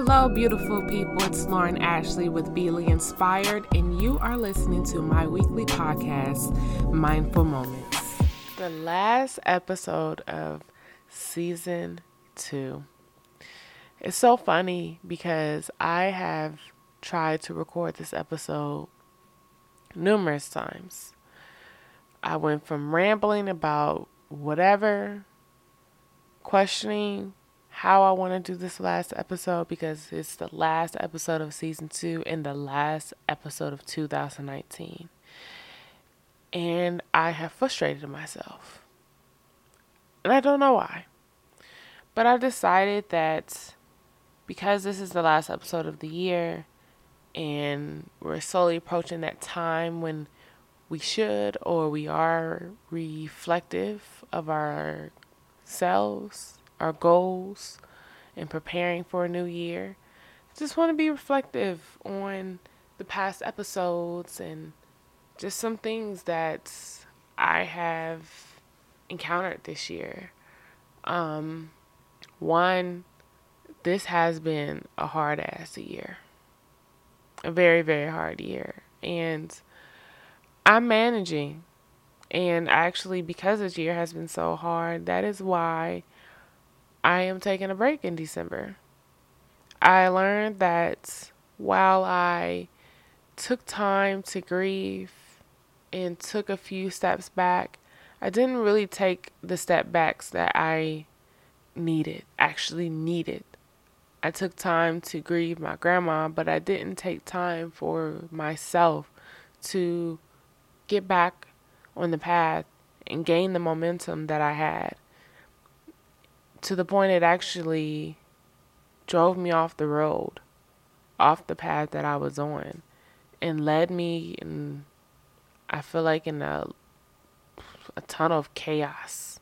Hello, beautiful people. It's Lauren Ashleigh with Beleigh Inspired, and you are listening to my weekly podcast, Mindful Moments. The last episode of season two. It's so funny because I have tried to record this episode numerous times. I went from rambling about whatever, questioning how I want to do this last episode because it's the last episode of season two and the last episode of 2019. And I have frustrated myself. And I don't know why. But I've decided that because this is the last episode of the year and we're slowly approaching that time when we should or we are reflective of our selves our goals and preparing for a new year. Just want to be reflective on the past episodes and just some things that I have encountered this year. Um, one, this has been a hard ass year, a very, very hard year. And I'm managing. And actually, because this year has been so hard, that is why I am taking a break in December. I learned that while I took time to grieve and took a few steps back, I didn't really take the step backs that I needed, actually needed. I took time to grieve my grandma, but I didn't take time for myself to get back on the path and gain the momentum that I had to the point it actually drove me off the road, off the path that I was on, and led me in, I feel like, in a, a ton of chaos.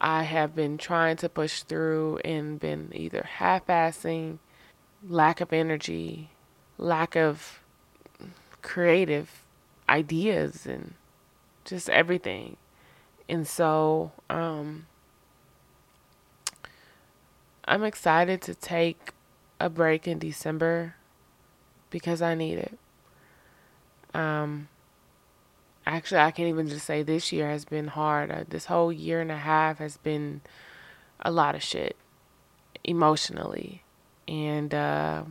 I have been trying to push through and been either half assing, lack of energy, lack of creative ideas, and just everything. And so, um, I'm excited to take a break in December because I need it. Um, actually, I can't even just say this year has been hard. Uh, this whole year and a half has been a lot of shit emotionally. And, uh,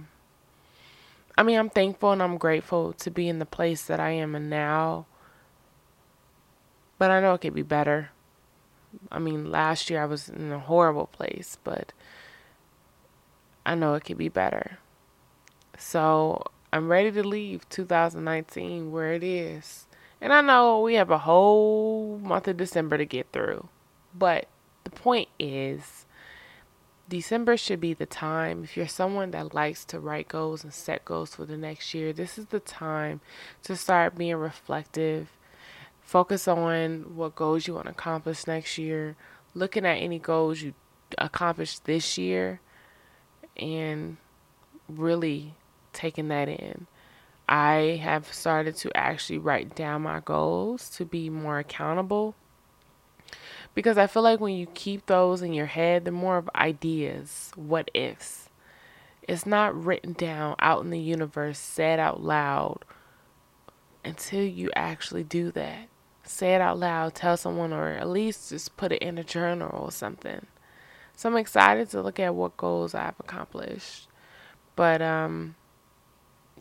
I mean, I'm thankful and I'm grateful to be in the place that I am in now. But I know it could be better. I mean, last year I was in a horrible place, but I know it could be better. So I'm ready to leave 2019 where it is. And I know we have a whole month of December to get through. But the point is, December should be the time. If you're someone that likes to write goals and set goals for the next year, this is the time to start being reflective. Focus on what goals you want to accomplish next year. Looking at any goals you accomplished this year and really taking that in. I have started to actually write down my goals to be more accountable because I feel like when you keep those in your head, they're more of ideas, what ifs. It's not written down out in the universe, said out loud until you actually do that. Say it out loud, tell someone, or at least just put it in a journal or something. So I'm excited to look at what goals I've accomplished. But um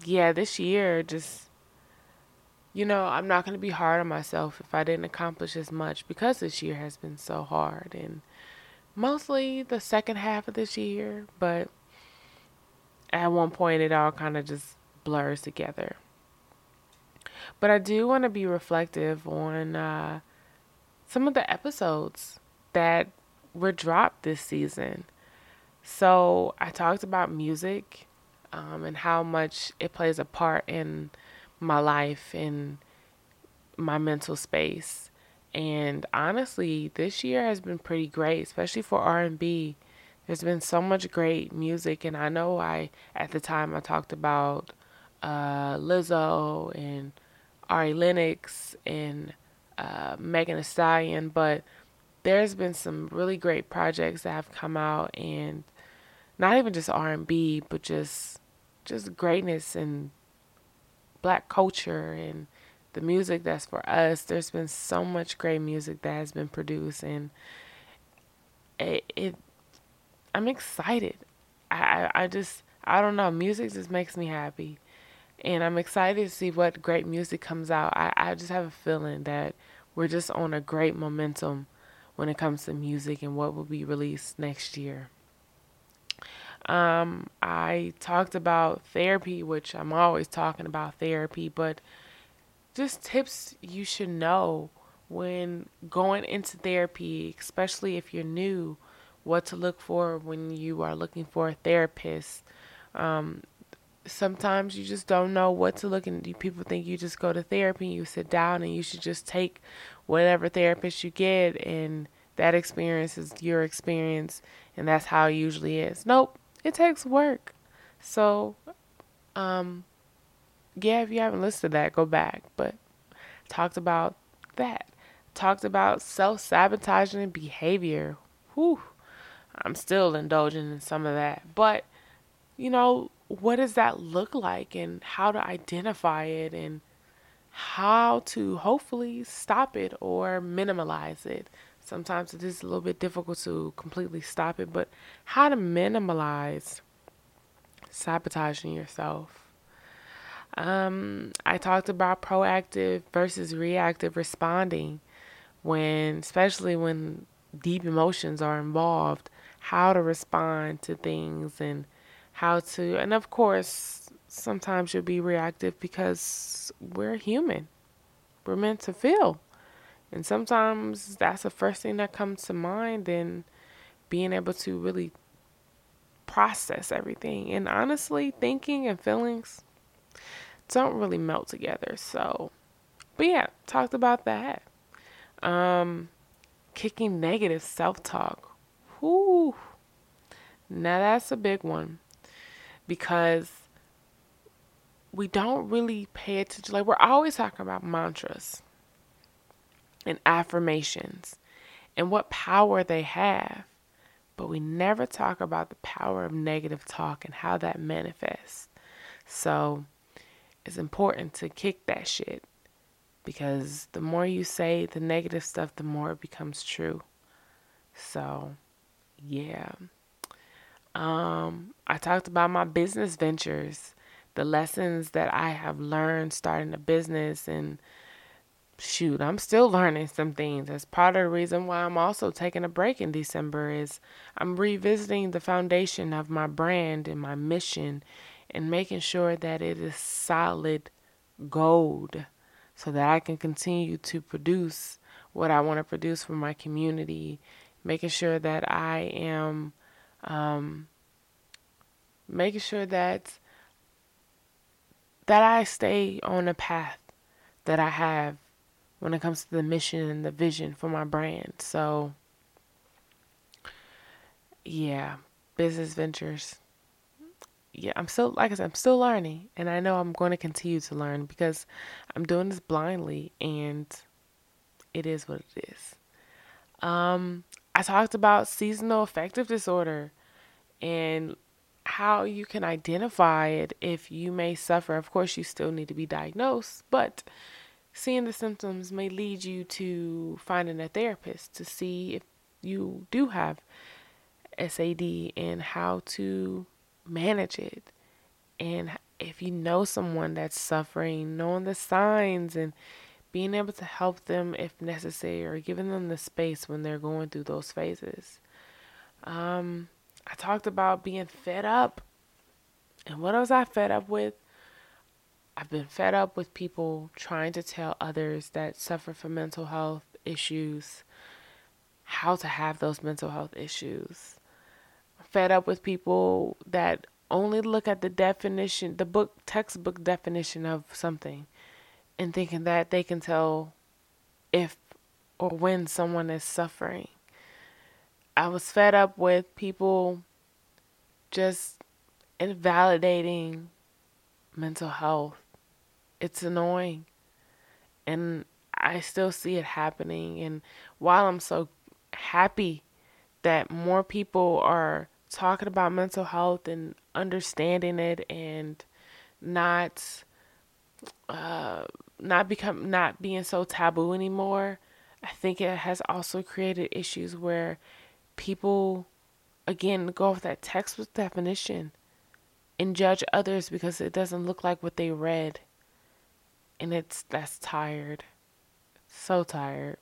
yeah, this year just you know, I'm not going to be hard on myself if I didn't accomplish as much because this year has been so hard and mostly the second half of this year, but at one point it all kind of just blurs together. But I do want to be reflective on uh, some of the episodes that were dropped this season. So I talked about music um, and how much it plays a part in my life and my mental space. And honestly, this year has been pretty great, especially for R&B. There's been so much great music, and I know I at the time I talked about uh, Lizzo and Ari Lennox and uh, Megan Thee Stallion, but there's been some really great projects that have come out and not even just R&B, but just just greatness and black culture and the music that's for us. There's been so much great music that has been produced, and it, it I'm excited. I, I just I don't know. Music just makes me happy, and I'm excited to see what great music comes out. I, I just have a feeling that we're just on a great momentum when it comes to music and what will be released next year. Um, I talked about therapy, which I'm always talking about therapy, but just tips you should know when going into therapy, especially if you're new, what to look for when you are looking for a therapist. Um, sometimes you just don't know what to look and people think you just go to therapy and you sit down and you should just take whatever therapist you get and that experience is your experience and that's how it usually is. Nope, it takes work. So um yeah, if you haven't listened to that, go back. But talked about that. Talked about self sabotaging behavior. Whew. I'm still indulging in some of that. But, you know, what does that look like and how to identify it and how to hopefully stop it or minimalize it. Sometimes it is a little bit difficult to completely stop it, but how to minimize sabotaging yourself. Um, I talked about proactive versus reactive responding when, especially when deep emotions are involved, how to respond to things and how to, and of course, sometimes you'll be reactive because we're human. We're meant to feel. And sometimes that's the first thing that comes to mind and being able to really process everything. And honestly, thinking and feelings don't really melt together. So, but yeah, talked about that. Um, kicking negative self talk. Whoo. Now that's a big one because we don't really pay attention. Like, we're always talking about mantras and affirmations and what power they have, but we never talk about the power of negative talk and how that manifests. So, it's important to kick that shit because the more you say the negative stuff, the more it becomes true. So, yeah. Um, I talked about my business ventures, the lessons that I have learned starting a business and shoot, I'm still learning some things. That's part of the reason why I'm also taking a break in December is I'm revisiting the foundation of my brand and my mission and making sure that it is solid gold so that I can continue to produce what I want to produce for my community, making sure that I am um, making sure that that I stay on the path that I have when it comes to the mission and the vision for my brand. So yeah, business ventures yeah, I'm still like I said, I'm still learning, and I know I'm going to continue to learn because I'm doing this blindly, and it is what it is. Um, I talked about seasonal affective disorder and how you can identify it if you may suffer. Of course, you still need to be diagnosed, but seeing the symptoms may lead you to finding a therapist to see if you do have SAD and how to manage it. And if you know someone that's suffering, knowing the signs and being able to help them if necessary or giving them the space when they're going through those phases. Um, I talked about being fed up. And what was I fed up with? I've been fed up with people trying to tell others that suffer from mental health issues how to have those mental health issues fed up with people that only look at the definition, the book textbook definition of something, and thinking that they can tell if or when someone is suffering. I was fed up with people just invalidating mental health. It's annoying. And I still see it happening. And while I'm so happy that more people are talking about mental health and understanding it and not uh, not become not being so taboo anymore. I think it has also created issues where people again go off that textbook definition and judge others because it doesn't look like what they read. And it's that's tired. So tired.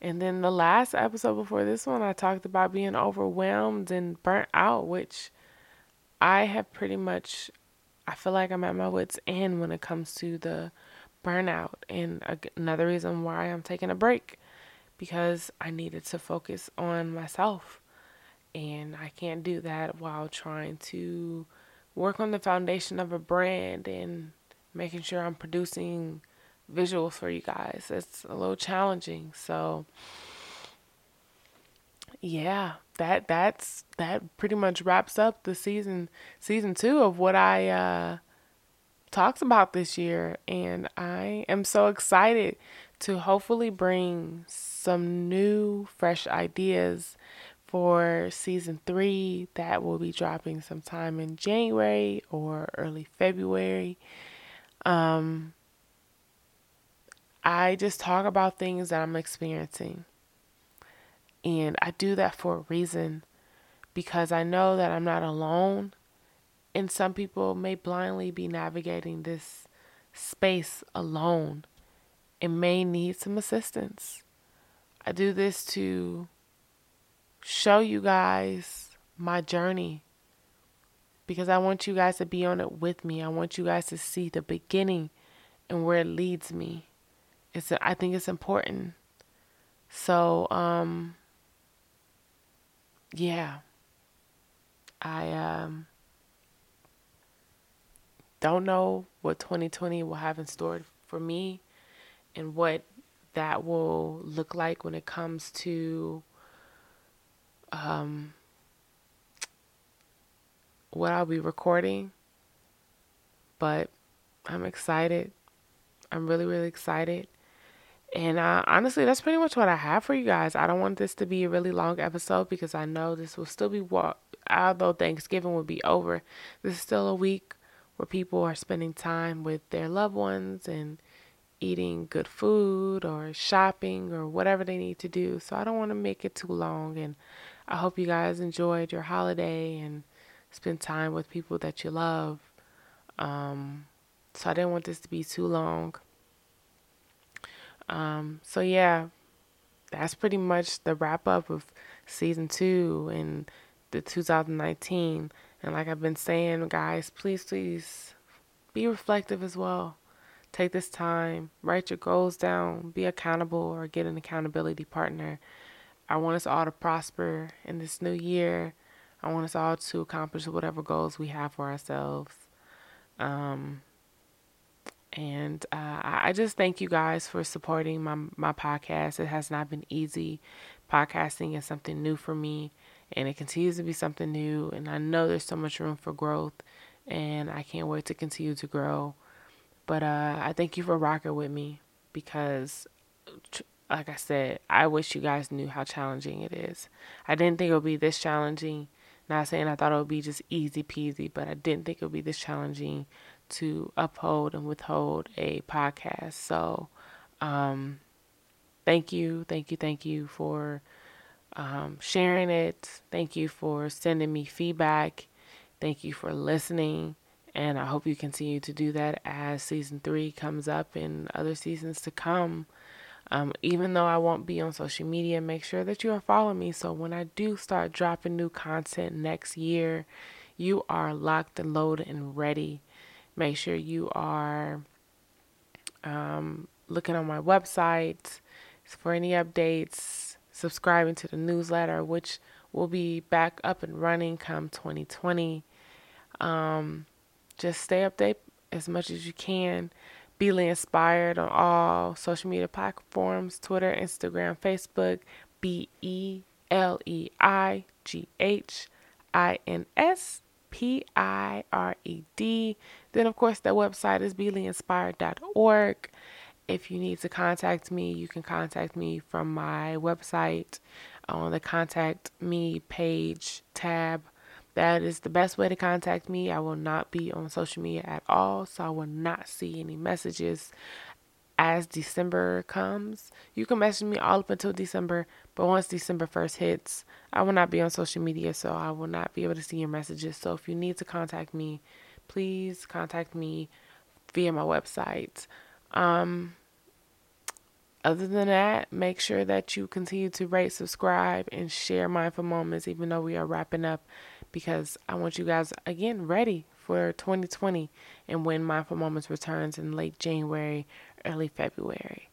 And then the last episode before this one, I talked about being overwhelmed and burnt out, which I have pretty much, I feel like I'm at my wits' end when it comes to the burnout. And another reason why I'm taking a break because I needed to focus on myself. And I can't do that while trying to work on the foundation of a brand and making sure I'm producing visuals for you guys. It's a little challenging. So yeah, that that's that pretty much wraps up the season season 2 of what I uh talked about this year and I am so excited to hopefully bring some new fresh ideas for season 3 that will be dropping sometime in January or early February. Um I just talk about things that I'm experiencing. And I do that for a reason because I know that I'm not alone. And some people may blindly be navigating this space alone and may need some assistance. I do this to show you guys my journey because I want you guys to be on it with me. I want you guys to see the beginning and where it leads me it's I think it's important. So um yeah. I um don't know what 2020 will have in store for me and what that will look like when it comes to um what I'll be recording. But I'm excited. I'm really really excited. And uh, honestly, that's pretty much what I have for you guys. I don't want this to be a really long episode because I know this will still be what, although Thanksgiving will be over, this is still a week where people are spending time with their loved ones and eating good food or shopping or whatever they need to do. So I don't want to make it too long. And I hope you guys enjoyed your holiday and spend time with people that you love. Um, so I didn't want this to be too long. Um, so yeah, that's pretty much the wrap up of season two and the 2019. And like I've been saying, guys, please, please be reflective as well. Take this time, write your goals down, be accountable or get an accountability partner. I want us all to prosper in this new year. I want us all to accomplish whatever goals we have for ourselves. Um, and uh, I just thank you guys for supporting my my podcast. It has not been easy. Podcasting is something new for me, and it continues to be something new. And I know there's so much room for growth, and I can't wait to continue to grow. But uh, I thank you for rocking with me because, like I said, I wish you guys knew how challenging it is. I didn't think it would be this challenging. Not saying I thought it would be just easy peasy, but I didn't think it would be this challenging to uphold and withhold a podcast. So, um, thank you, thank you, thank you for um, sharing it. Thank you for sending me feedback. Thank you for listening. And I hope you continue to do that as season three comes up and other seasons to come. Um, even though I won't be on social media, make sure that you are following me. So when I do start dropping new content next year, you are locked and loaded and ready Make sure you are um, looking on my website for any updates, subscribing to the newsletter, which will be back up and running come 2020. Um, just stay updated as much as you can. Beleigh Inspired on all social media platforms Twitter, Instagram, Facebook. B E L E I G H I N S P I R E D. Then, of course, the website is beleighinspired.org. if you need to contact me, you can contact me from my website on the contact me page tab. That is the best way to contact me. I will not be on social media at all, so I will not see any messages as December comes. You can message me all up until December, but once December 1st hits, I will not be on social media, so I will not be able to see your messages. So if you need to contact me, please contact me via my website. Um, other than that, make sure that you continue to rate, subscribe, and share Mindful Moments, even though we are wrapping up, because I want you guys, again, ready for 2020 and when Mindful Moments returns in late January, early February.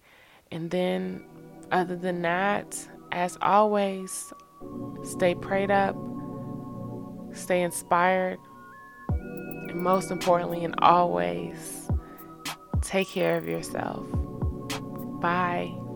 And then, other than that, as always, stay prayed up, stay inspired, and most importantly, and always, take care of yourself. Bye.